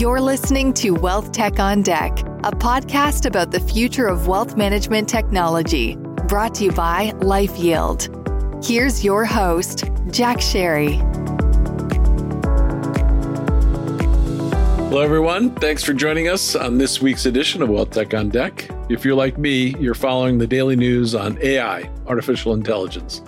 You're listening to Wealth Tech on Deck, a podcast about the future of wealth management technology, brought to you by LifeYield. Here's your host, Jack Sharry. Hello, everyone. Thanks for joining us on this week's edition of Wealth Tech on Deck. If you're like me, you're following the daily news on AI, artificial intelligence.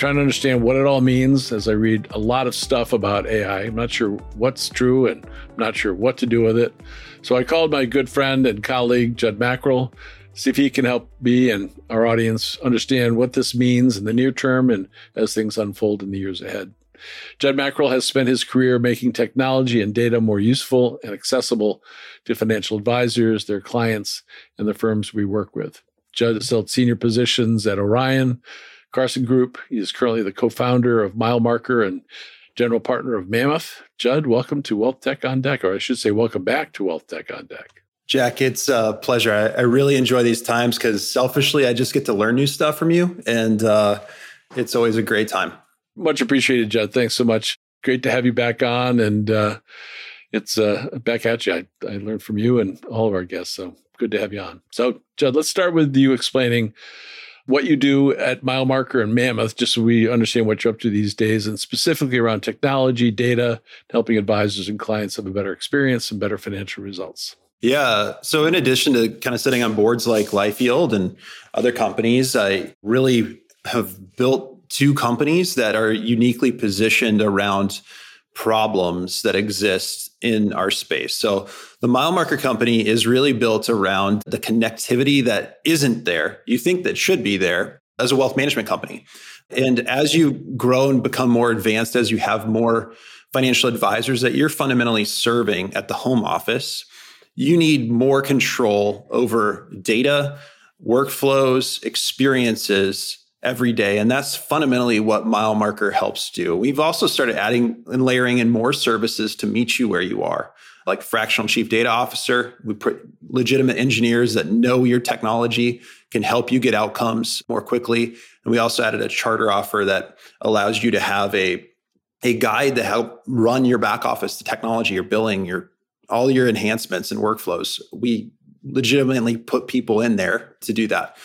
Trying to understand what it all means as I read a lot of stuff about AI. I'm not sure what's true and I'm not sure what to do with it. So I called my good friend and colleague, Jud Mackrill, see if he can help me and our audience understand what this means in the near term and as things unfold in the years ahead. Jud Mackrill has spent his career making technology and data more useful and accessible to financial advisors, their clients, and the firms we work with. Jud has held senior positions at Orion, Carson Group. He is currently the co-founder of MileMarker and general partner of Mammoth. Jud, welcome to Wealth Tech on Deck, or I should say, welcome back to Wealth Tech on Deck. Jack, it's a pleasure. I, I really enjoy these times because selfishly, I just get to learn new stuff from you, and uh, it's always a great time. Much appreciated, Jud. Thanks so much. Great to have you back on. And uh, it's uh, back at you. I, I learned from you and all of our guests. So good to have you on. So, Jud, let's start with you explaining what you do at MileMarker and Mammoth, just so we understand what you're up to these days, and specifically around technology, data, helping advisors and clients have a better experience and better financial results. Yeah. So, in addition to kind of sitting on boards like LifeYield and other companies, I really have built two companies that are uniquely positioned around problems that exist in our space. So the MileMarker company is really built around the connectivity that isn't there. You think that should be there as a wealth management company. And as you grow and become more advanced, as you have more financial advisors that you're fundamentally serving at the home office, you need more control over data, workflows, experiences, every day. And that's fundamentally what MileMarker helps do. We've also started adding and layering in more services to meet you where you are, like fractional chief data officer. We put legitimate engineers that know your technology can help you get outcomes more quickly. And we also added a charter offer that allows you to have a, a guide to help run your back office, the technology, your billing, your all your enhancements and workflows. We legitimately put people in there to do that.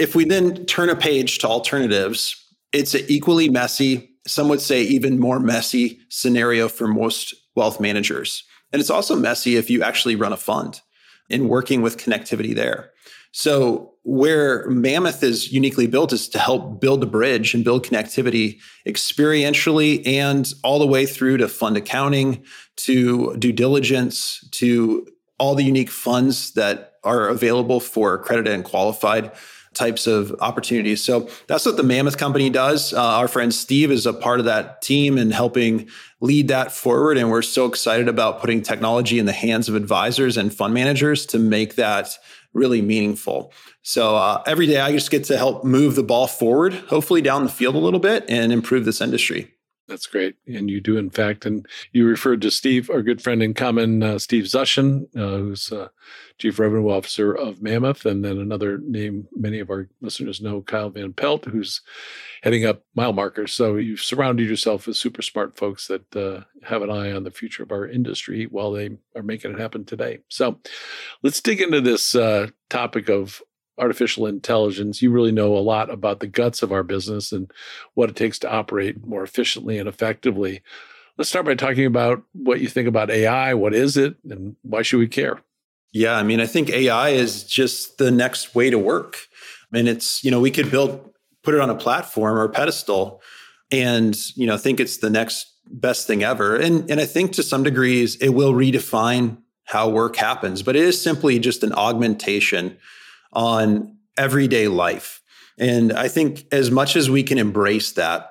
If we then turn a page to alternatives, it's an equally messy, some would say even more messy scenario for most wealth managers. And it's also messy if you actually run a fund in working with connectivity there. So, where Mammoth is uniquely built is to help build a bridge and build connectivity experientially and all the way through to fund accounting, to due diligence, to all the unique funds that are available for accredited and qualified types of opportunities. So that's what the Mammoth Company does. Uh, our friend Steve is a part of that team and helping lead that forward. And we're so excited about putting technology in the hands of advisors and fund managers to make that really meaningful. So uh, every day I just get to help move the ball forward, hopefully down the field a little bit and improve this industry. That's great. And you do, in fact. And you referred to Steve, our good friend in common, uh, Steve Zushin, uh, who's uh, Chief Revenue Officer of Mammoth. And then another name many of our listeners know, Kyle Van Pelt, who's heading up MileMarker. So you've surrounded yourself with super smart folks that uh, have an eye on the future of our industry while they are making it happen today. So let's dig into this uh, topic of artificial intelligence, you really know a lot about the guts of our business and what it takes to operate more efficiently and effectively. Let's start by talking about what you think about AI. What is it, and why should we care? Yeah, I mean, I think AI is just the next way to work. I mean, it's you know we could build, put it on a platform or a pedestal, and you know think it's the next best thing ever. And and I think to some degrees it will redefine how work happens, but it is simply just an augmentation on everyday life. And I think as much as we can embrace that,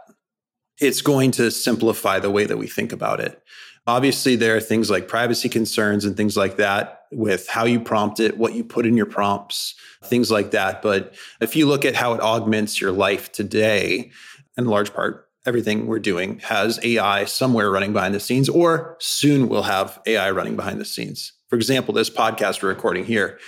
it's going to simplify the way that we think about it. Obviously, there are things like privacy concerns and things like that with how you prompt it, what you put in your prompts, things like that. But if you look at how it augments your life today, in large part, everything we're doing has AI somewhere running behind the scenes, or soon we'll have AI running behind the scenes. For example, this podcast we're recording here,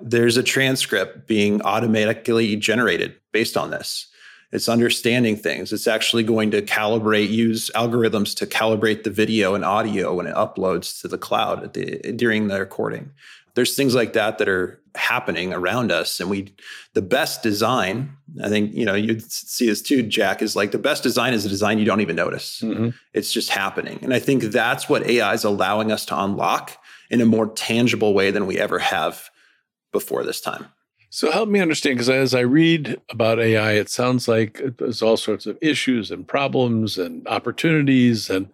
there's a transcript being automatically generated based on this. It's understanding things. It's actually going to calibrate, use algorithms to calibrate the video and audio when it uploads to the cloud the, during the recording. There's things like that that are happening around us, and we, the best design, I think you know you'd see this too, Jack, is like the best design is a design you don't even notice. Mm-hmm. It's just happening, and I think that's what AI is allowing us to unlock in a more tangible way than we ever have before this time. So help me understand, because as I read about AI, it sounds like there's all sorts of issues and problems and opportunities. And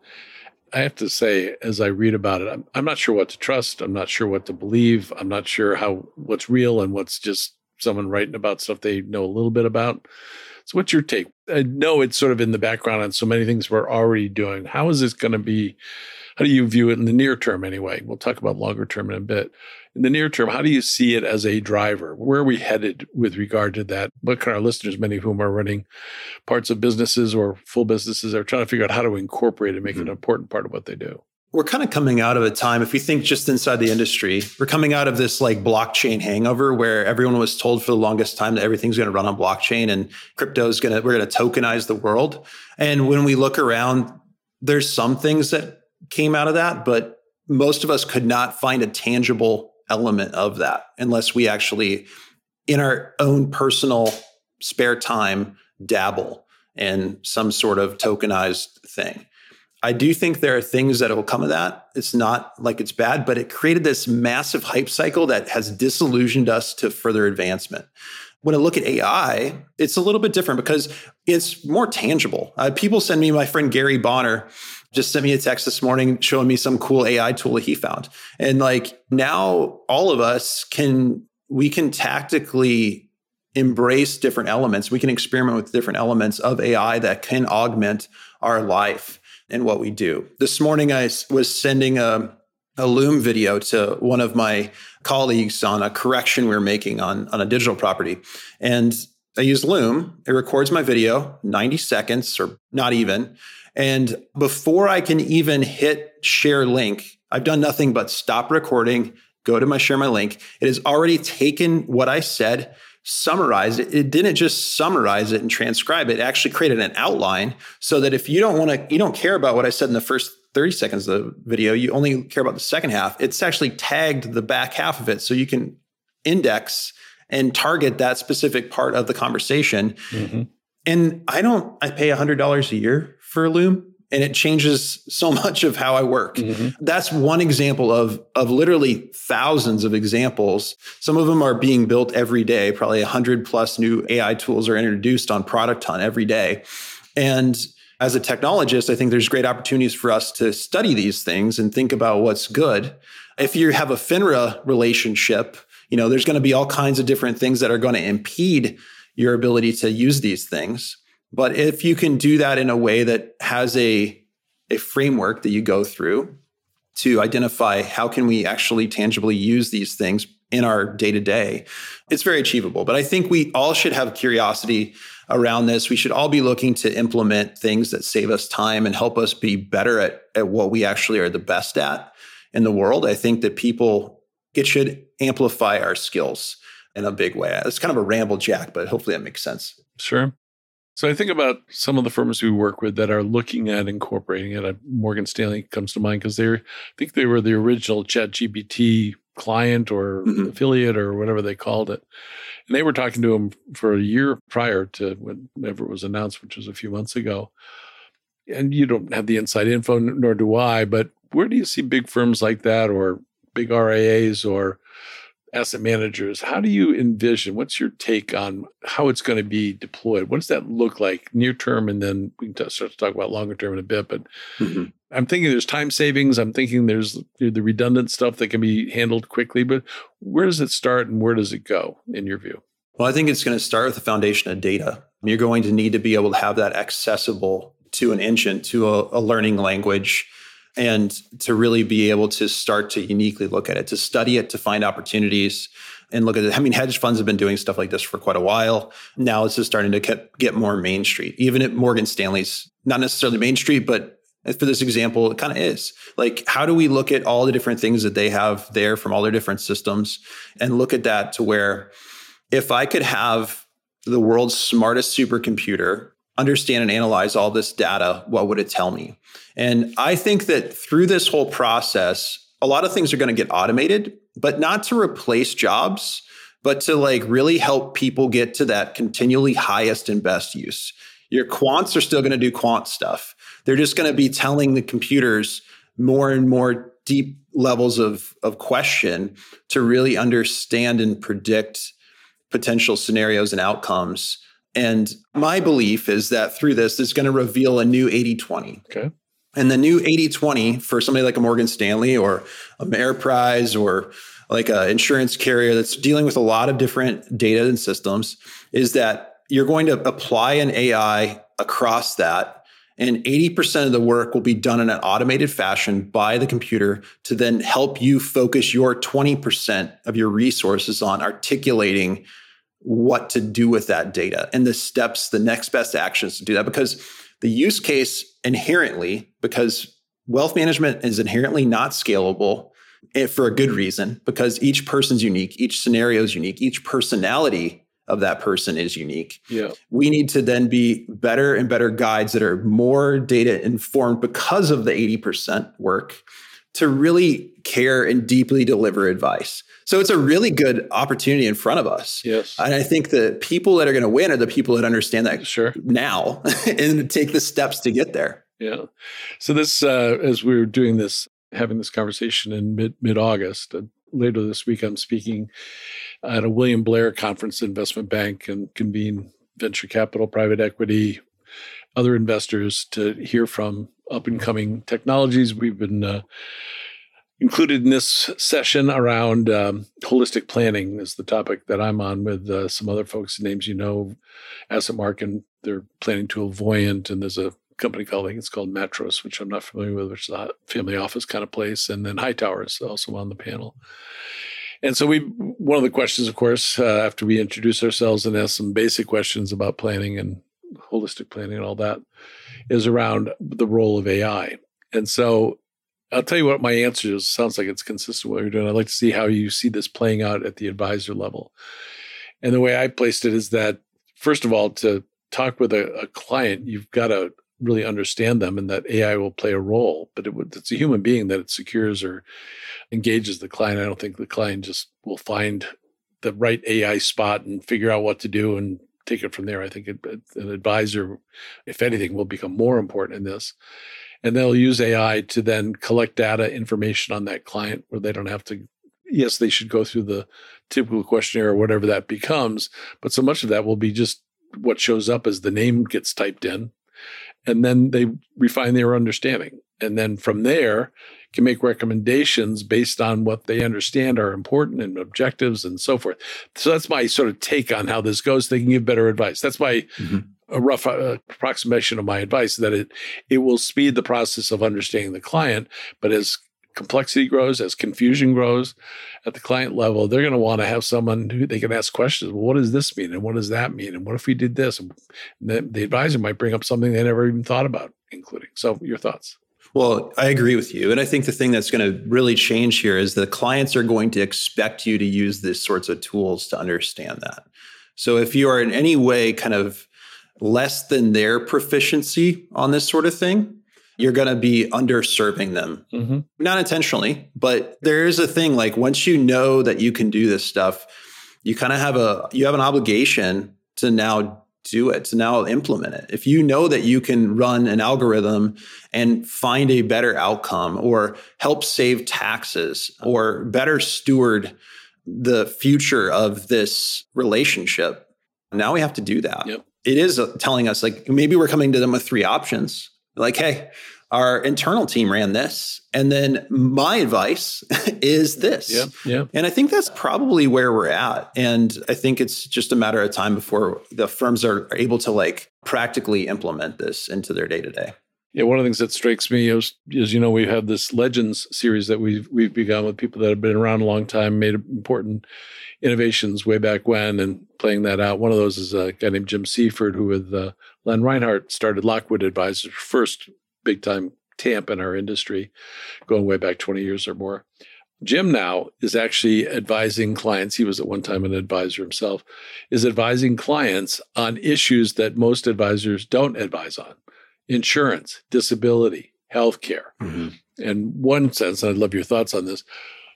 I have to say, as I read about it, I'm, I'm not sure what to trust. I'm not sure what to believe. I'm not sure how what's real and what's just someone writing about stuff they know a little bit about. So, what's your take? I know it's sort of in the background on so many things we're already doing. How is this going to be? How do you view it in the near term, anyway? We'll talk about longer term in a bit in the near term, how do you see it as a driver? Where are we headed with regard to that? What can our listeners, many of whom are running parts of businesses or full businesses, are trying to figure out how to incorporate and make mm-hmm. it an important part of what they do? We're kind of coming out of a time, if we think just inside the industry, we're coming out of this like blockchain hangover where everyone was told for the longest time that everything's going to run on blockchain and crypto is going to, we're going to tokenize the world. And when we look around, there's some things that came out of that, but most of us could not find a tangible element of that unless we actually, in our own personal spare time, dabble in some sort of tokenized thing. I do think there are things that will come of that. It's not like it's bad, but it created this massive hype cycle that has disillusioned us to further advancement. When I look at AI, it's a little bit different because it's more tangible. Uh, people send me my friend Gary Bonner just sent me a text this morning showing me some cool AI tool that he found. And like now all of us can we can tactically embrace different elements. We can experiment with different elements of AI that can augment our life and what we do. This morning I was sending a a Loom video to one of my colleagues on a correction we are making on, on a digital property. And I use Loom. It records my video, 90 seconds or not even. And before I can even hit share link, I've done nothing but stop recording, go to my share my link. It has already taken what I said, summarized it. It didn't just summarize it and transcribe it. It actually created an outline so that if you don't want to, you don't care about what I said in the first 30 seconds of the video, you only care about the second half. It's actually tagged the back half of it so you can index and target that specific part of the conversation. Mm-hmm. And I don't, I pay $100 a year for Loom and it changes so much of how I work. Mm-hmm. That's one example of of literally thousands of examples. Some of them are being built every day. Probably 100 plus new AI tools are introduced on Product Hunt every day. And as a technologist, I think there's great opportunities for us to study these things and think about what's good. If you have a FINRA relationship, you know, there's going to be all kinds of different things that are going to impede your ability to use these things. But if you can do that in a way that has a, a framework that you go through to identify how can we actually tangibly use these things in our day to day, it's very achievable. But I think we all should have curiosity around this. We should all be looking to implement things that save us time and help us be better at, at what we actually are the best at in the world. I think that people, it should amplify our skills in a big way. It's kind of a ramble, Jack, but hopefully that makes sense. Sure. So I think about some of the firms we work with that are looking at incorporating it. Morgan Stanley comes to mind because they're, I think they were the original ChatGPT client or mm-hmm. affiliate or whatever they called it. And they were talking to him for a year prior to whenever it was announced, which was a few months ago. And you don't have the inside info, nor do I, but where do you see big firms like that or big RIAs or asset managers, how do you envision? What's your take on how it's going to be deployed? What does that look like near term? And then we can start to talk about longer term in a bit. But mm-hmm. I'm thinking there's time savings. I'm thinking there's the redundant stuff that can be handled quickly. But where does it start and where does it go in your view? Well, I think it's going to start with the foundation of data. You're going to need to be able to have that accessible to an engine, to a, a learning language and to really be able to start to uniquely look at it, to study it, to find opportunities and look at it. I mean, hedge funds have been doing stuff like this for quite a while. Now it's just starting to get, more Main Street. Even at Morgan Stanley's, not necessarily Main Street, but for this example, it kind of is. Like, how do we look at all the different things that they have there from all their different systems and look at that to where if I could have the world's smartest supercomputer understand and analyze all this data, what would it tell me? And I think that through this whole process, a lot of things are going to get automated, but not to replace jobs, but to like really help people get to that continually highest and best use. Your quants are still going to do quant stuff. They're just going to be telling the computers more and more deep levels of, of question to really understand and predict potential scenarios and outcomes. And my belief is that through this, it's going to reveal a new 80 20. Okay. And the new 80 20 for somebody like a Morgan Stanley or a Ameriprise or like an insurance carrier that's dealing with a lot of different data and systems is that you're going to apply an AI across that. And 80% of the work will be done in an automated fashion by the computer to then help you focus your 20% of your resources on articulating what to do with that data and the steps, the next best actions to do that. Because the use case inherently, because wealth management is inherently not scalable eh, for a good reason, because each person's unique, each scenario is unique, each personality of that person is unique. Yeah. We need to then be better and better guides that are more data informed because of the 80% work to really care and deeply deliver advice. So it's a really good opportunity in front of us. Yes. And I think the people that are going to win are the people that understand that Sure. now and take the steps to get there. Yeah. So this, uh, as we were doing this, having this conversation in mid mid August, uh, later this week, I'm speaking at a William Blair conference, investment bank, and convene venture capital, private equity, other investors to hear from up and coming technologies. We've been uh, included in this session around um, holistic planning is the topic that I'm on with uh, some other folks, names you know, AssetMark, and they're planning to Voyant, and there's a company called I think it's called Matros, which I'm not familiar with, which is a family office kind of place, and then Hightower is also on the panel. And so we, one of the questions, of course, uh, after we introduce ourselves and ask some basic questions about planning and holistic planning and all that, is around the role of AI. And so I'll tell you what my answer is. Sounds like it's consistent with what you're doing. I'd like to see how you see this playing out at the advisor level. And the way I placed it is that, first of all, to talk with a, a client, you've got to really understand them and that AI will play a role, but it it's a human being that it secures or engages the client. I don't think the client just will find the right AI spot and figure out what to do and take it from there. I think an advisor, if anything, will become more important in this. And they'll use AI to then collect data information on that client where they don't have to, yes, they should go through the typical questionnaire or whatever that becomes, but so much of that will be just what shows up as the name gets typed in. And then they refine their understanding. And then from there, can make recommendations based on what they understand are important and objectives and so forth. So that's my sort of take on how this goes. They can give better advice. That's my mm-hmm. a rough uh, approximation of my advice that it it will speed the process of understanding the client, but as complexity grows, as confusion grows at the client level, they're going to want to have someone who they can ask questions. Well, what does this mean? And what does that mean? And what if we did this? And the, the advisor might bring up something they never even thought about including. So, your thoughts? Well, I agree with you. And I think the thing that's going to really change here is the clients are going to expect you to use these sorts of tools to understand that. So if you are in any way kind of less than their proficiency on this sort of thing, you're going to be underserving them. Mm-hmm. Not intentionally, but there is a thing like once you know that you can do this stuff, you kind of have a you have an obligation to now do it to now implement it. If you know that you can run an algorithm and find a better outcome or help save taxes or better steward the future of this relationship, now we have to do that. Yep. It is uh, telling us like maybe we're coming to them with three options. Like, hey, our internal team ran this. And then my advice is this. Yeah. Yeah. And I think that's probably where we're at. And I think it's just a matter of time before the firms are able to like practically implement this into their day to day. Yeah, one of the things that strikes me is, is, you know, we have this Legends series that we've we've begun with people that have been around a long time, made important innovations way back when, and playing that out. One of those is a guy named Jim Seaford, who with uh, Len Reinhart started Lockwood Advisors, first big time TAMP in our industry, going way back 20 years or more. Jim now is actually advising clients. He was at one time an advisor himself, is advising clients on issues that most advisors don't advise on insurance, disability, healthcare. Mm-hmm. And one sense, I'd love your thoughts on this.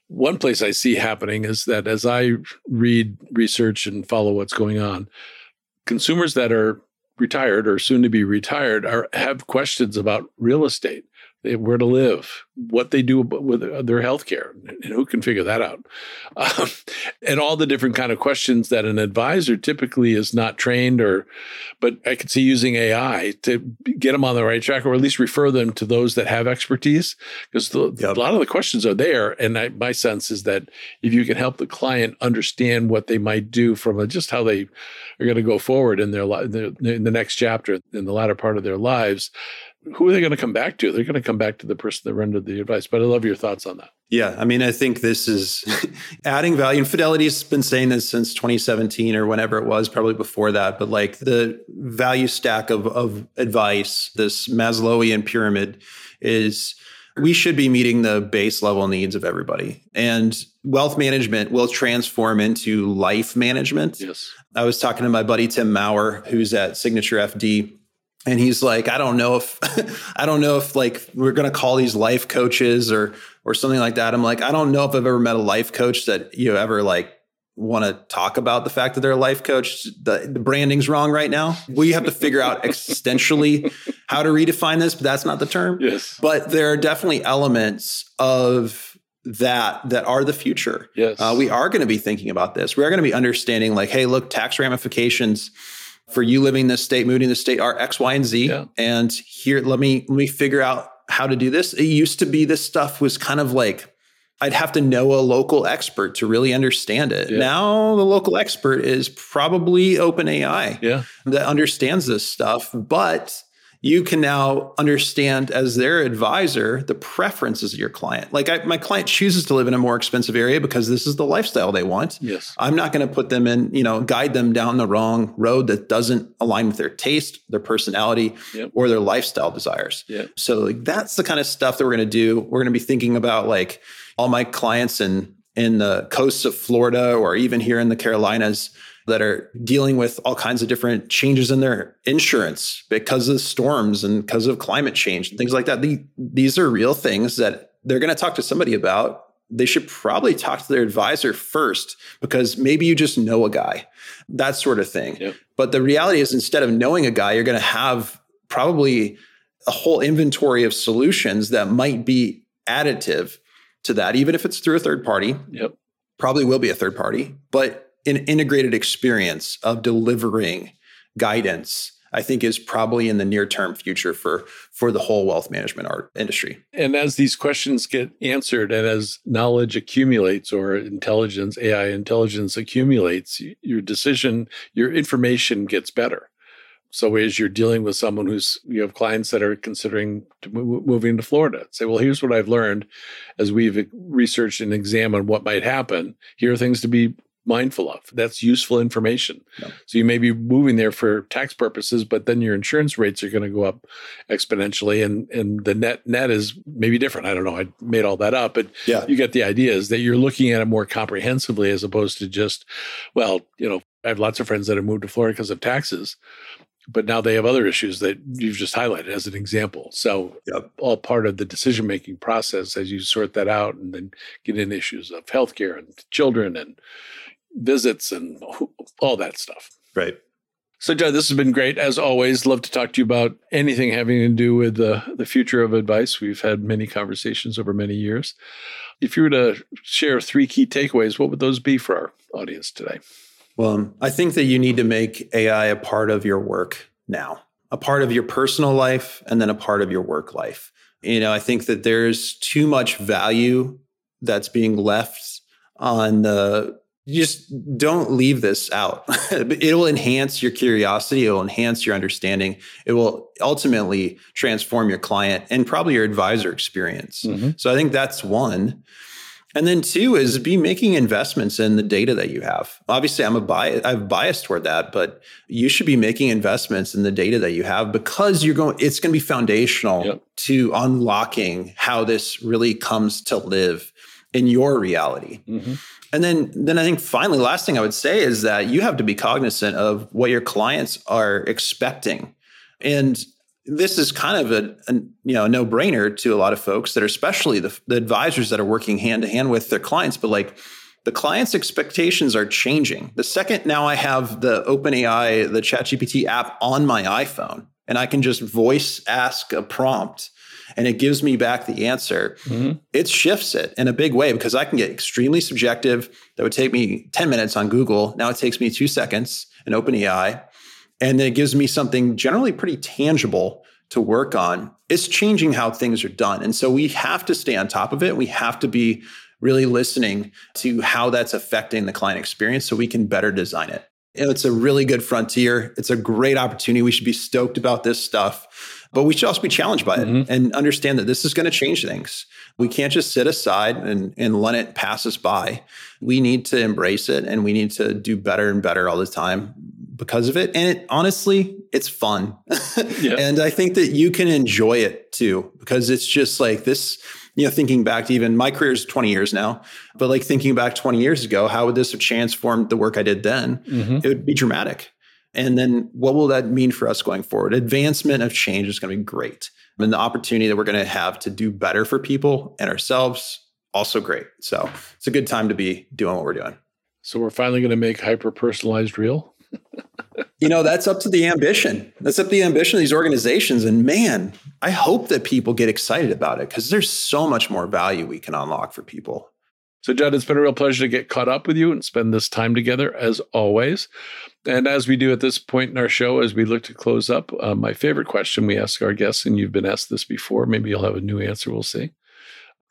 One place I see happening is that as I read research and follow what's going on, consumers that are retired or soon to be retired are have questions about real estate where to live, what they do with their health care, and who can figure that out. Um, and all the different kind of questions that an advisor typically is not trained or, but I could see using AI to get them on the right track or at least refer them to those that have expertise because yep. a lot of the questions are there. And I, my sense is that if you can help the client understand what they might do from a, just how they are going to go forward in their, life in the next chapter, in the latter part of their lives, who are they going to come back to? They're going to come back to the person that rendered the advice. But I love your thoughts on that. Yeah, I mean, I think this is adding value. And Fidelity's been saying this since 2017 or whenever it was, probably before that. But like the value stack of, of advice, this Maslowian pyramid is we should be meeting the base level needs of everybody. And wealth management will transform into life management. Yes. I was talking to my buddy Tim Maurer, who's at Signature FD and he's like i don't know if i don't know if like we're going to call these life coaches or or something like that. I'm like i don't know if i've ever met a life coach that you ever like want to talk about the fact that they're a life coach. The, the branding's wrong right now. We have to figure out existentially how to redefine this but that's not the term. Yes. But there are definitely elements of that that are the future. Yes. Uh, we are going to be thinking about this. We are going to be understanding like hey look tax ramifications for you living in this state, moving in this state are X, Y, and Z. Yeah. And here, let me let me figure out how to do this. It used to be this stuff was kind of like I'd have to know a local expert to really understand it. Yeah. Now the local expert is probably OpenAI yeah. that understands this stuff, but you can now understand as their advisor the preferences of your client. Like I, my client chooses to live in a more expensive area because this is the lifestyle they want. Yes. I'm not going to put them in, you know, guide them down the wrong road that doesn't align with their taste, their personality, yep. or their lifestyle desires. Yeah. So like, that's the kind of stuff that we're going to do. We're going to be thinking about like all my clients in in the coasts of Florida or even here in the Carolinas that are dealing with all kinds of different changes in their insurance because of storms and because of climate change and things like that. The, these are real things that they're going to talk to somebody about. They should probably talk to their advisor first because maybe you just know a guy, that sort of thing. Yep. But the reality is, instead of knowing a guy, you're going to have probably a whole inventory of solutions that might be additive to that, even if it's through a third party. Yep. Probably will be a third party, but an integrated experience of delivering guidance I think is probably in the near term future for for the whole wealth management art industry. And as these questions get answered and as knowledge accumulates or intelligence AI intelligence accumulates your decision your information gets better. So as you're dealing with someone who's you have clients that are considering to move, moving to Florida, say, well, here's what I've learned as we've researched and examined what might happen. Here are things to be mindful of. That's useful information. No. So you may be moving there for tax purposes, but then your insurance rates are going to go up exponentially, and and the net net is maybe different. I don't know. I made all that up, but yeah. you get the idea. Is that you're looking at it more comprehensively as opposed to just, well, you know, I have lots of friends that have moved to Florida because of taxes. But now they have other issues that you've just highlighted as an example. So, yep. all part of the decision making process as you sort that out and then get in issues of healthcare and children and visits and all that stuff. Right. So, John, this has been great. As always, love to talk to you about anything having to do with the, the future of advice. We've had many conversations over many years. If you were to share three key takeaways, what would those be for our audience today? Well, um, I think that you need to make AI a part of your work now, a part of your personal life, and then a part of your work life. You know, I think that there's too much value that's being left on the you just don't leave this out. it will enhance your curiosity. It will enhance your understanding. It will ultimately transform your client and probably your advisor experience. Mm-hmm. So I think that's one. And then two is be making investments in the data that you have. Obviously, I'm a bias, I have biased toward that, but you should be making investments in the data that you have because you're going, it's going to be foundational yep. to unlocking how this really comes to live in your reality. Mm-hmm. And then, then I think finally, last thing I would say is that you have to be cognizant of what your clients are expecting. And this is kind of a, a you know no brainer to a lot of folks that are especially the, the advisors that are working hand to hand with their clients. But like the client's expectations are changing. The second now I have the OpenAI, the ChatGPT app on my iPhone, and I can just voice ask a prompt and it gives me back the answer, mm-hmm. it shifts it in a big way because I can get extremely subjective. That would take me 10 minutes on Google. Now it takes me two seconds in OpenAI. And then it gives me something generally pretty tangible to work on. It's changing how things are done. And so we have to stay on top of it. We have to be really listening to how that's affecting the client experience so we can better design it. It's a really good frontier. It's a great opportunity. We should be stoked about this stuff. But we should also be challenged by it mm-hmm. and understand that this is going to change things. We can't just sit aside and, and let it pass us by. We need to embrace it and we need to do better and better all the time because of it. And it, honestly, it's fun. yeah. And I think that you can enjoy it too, because it's just like this, you know, thinking back to even my career is 20 years now, but like thinking back 20 years ago, how would this have transformed the work I did then? Mm-hmm. It would be dramatic. And then what will that mean for us going forward? Advancement of change is going to be great. And the opportunity that we're going to have to do better for people and ourselves, also great. So it's a good time to be doing what we're doing. So we're finally going to make hyper personalized real. you know, that's up to the ambition. That's up to the ambition of these organizations. And man, I hope that people get excited about it because there's so much more value we can unlock for people. So, Jud, it's been a real pleasure to get caught up with you and spend this time together as always. And as we do at this point in our show, as we look to close up, uh, my favorite question we ask our guests, and you've been asked this before, maybe you'll have a new answer, we'll see.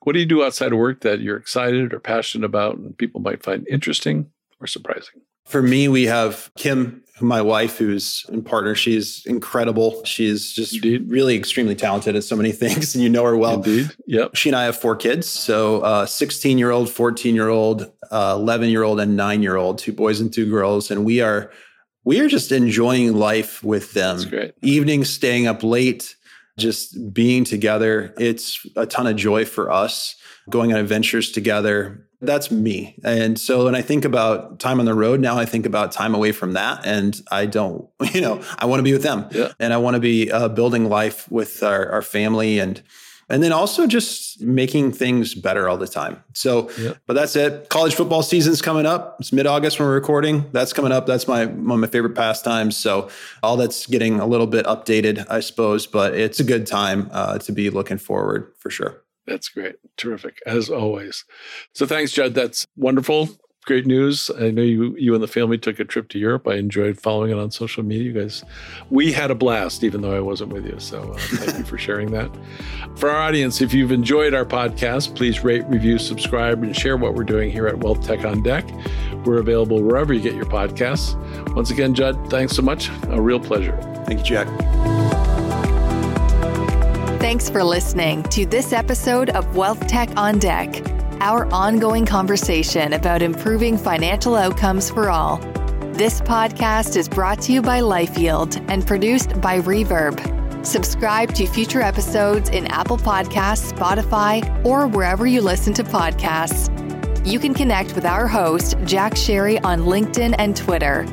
What do you do outside of work that you're excited or passionate about and people might find interesting or surprising? For me, we have Kim, my wife, who's in partner. She's incredible. She's just Indeed. really extremely talented at so many things, and you know her well. Indeed. Yep. She and I have four kids. So, uh, 16 year old, 14 year old, 11 year old, and nine year old, two boys and two girls. And we are, we are just enjoying life with them. That's great. Evenings, staying up late, just being together. It's a ton of joy for us going on adventures together that's me. And so when I think about time on the road now, I think about time away from that. And I don't, you know, I want to be with them yeah. and I want to be uh, building life with our, our family and, and then also just making things better all the time. So, but that's it. College football season's coming up. It's mid August when we're recording. That's coming up. That's my one of my favorite pastimes. So, all that's getting a little bit updated, I suppose, but it's a good time uh, to be looking forward for sure. That's great. Terrific, as always. So thanks, Jud. That's wonderful. Great news. I know you you and the family took a trip to Europe. I enjoyed following it on social media. You guys, we had a blast, even though I wasn't with you. So uh, thank you for sharing that. For our audience, if you've enjoyed our podcast, please rate, review, subscribe, and share what we're doing here at Wealth Tech on Deck. We're available wherever you get your podcasts. Once again, Jud, thanks so much. A real pleasure. Thank you, Jack. Thanks for listening to this episode of Wealth Tech on Deck, our ongoing conversation about improving financial outcomes for all. This podcast is brought to you by LifeYield and produced by Reverb. Subscribe to future episodes in Apple Podcasts, Spotify, or wherever you listen to podcasts. You can connect with our host, Jack Sharry, on LinkedIn and Twitter.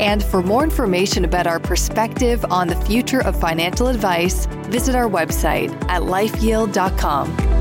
And for more information about our perspective on the future of financial advice, visit our website at lifeyield.com.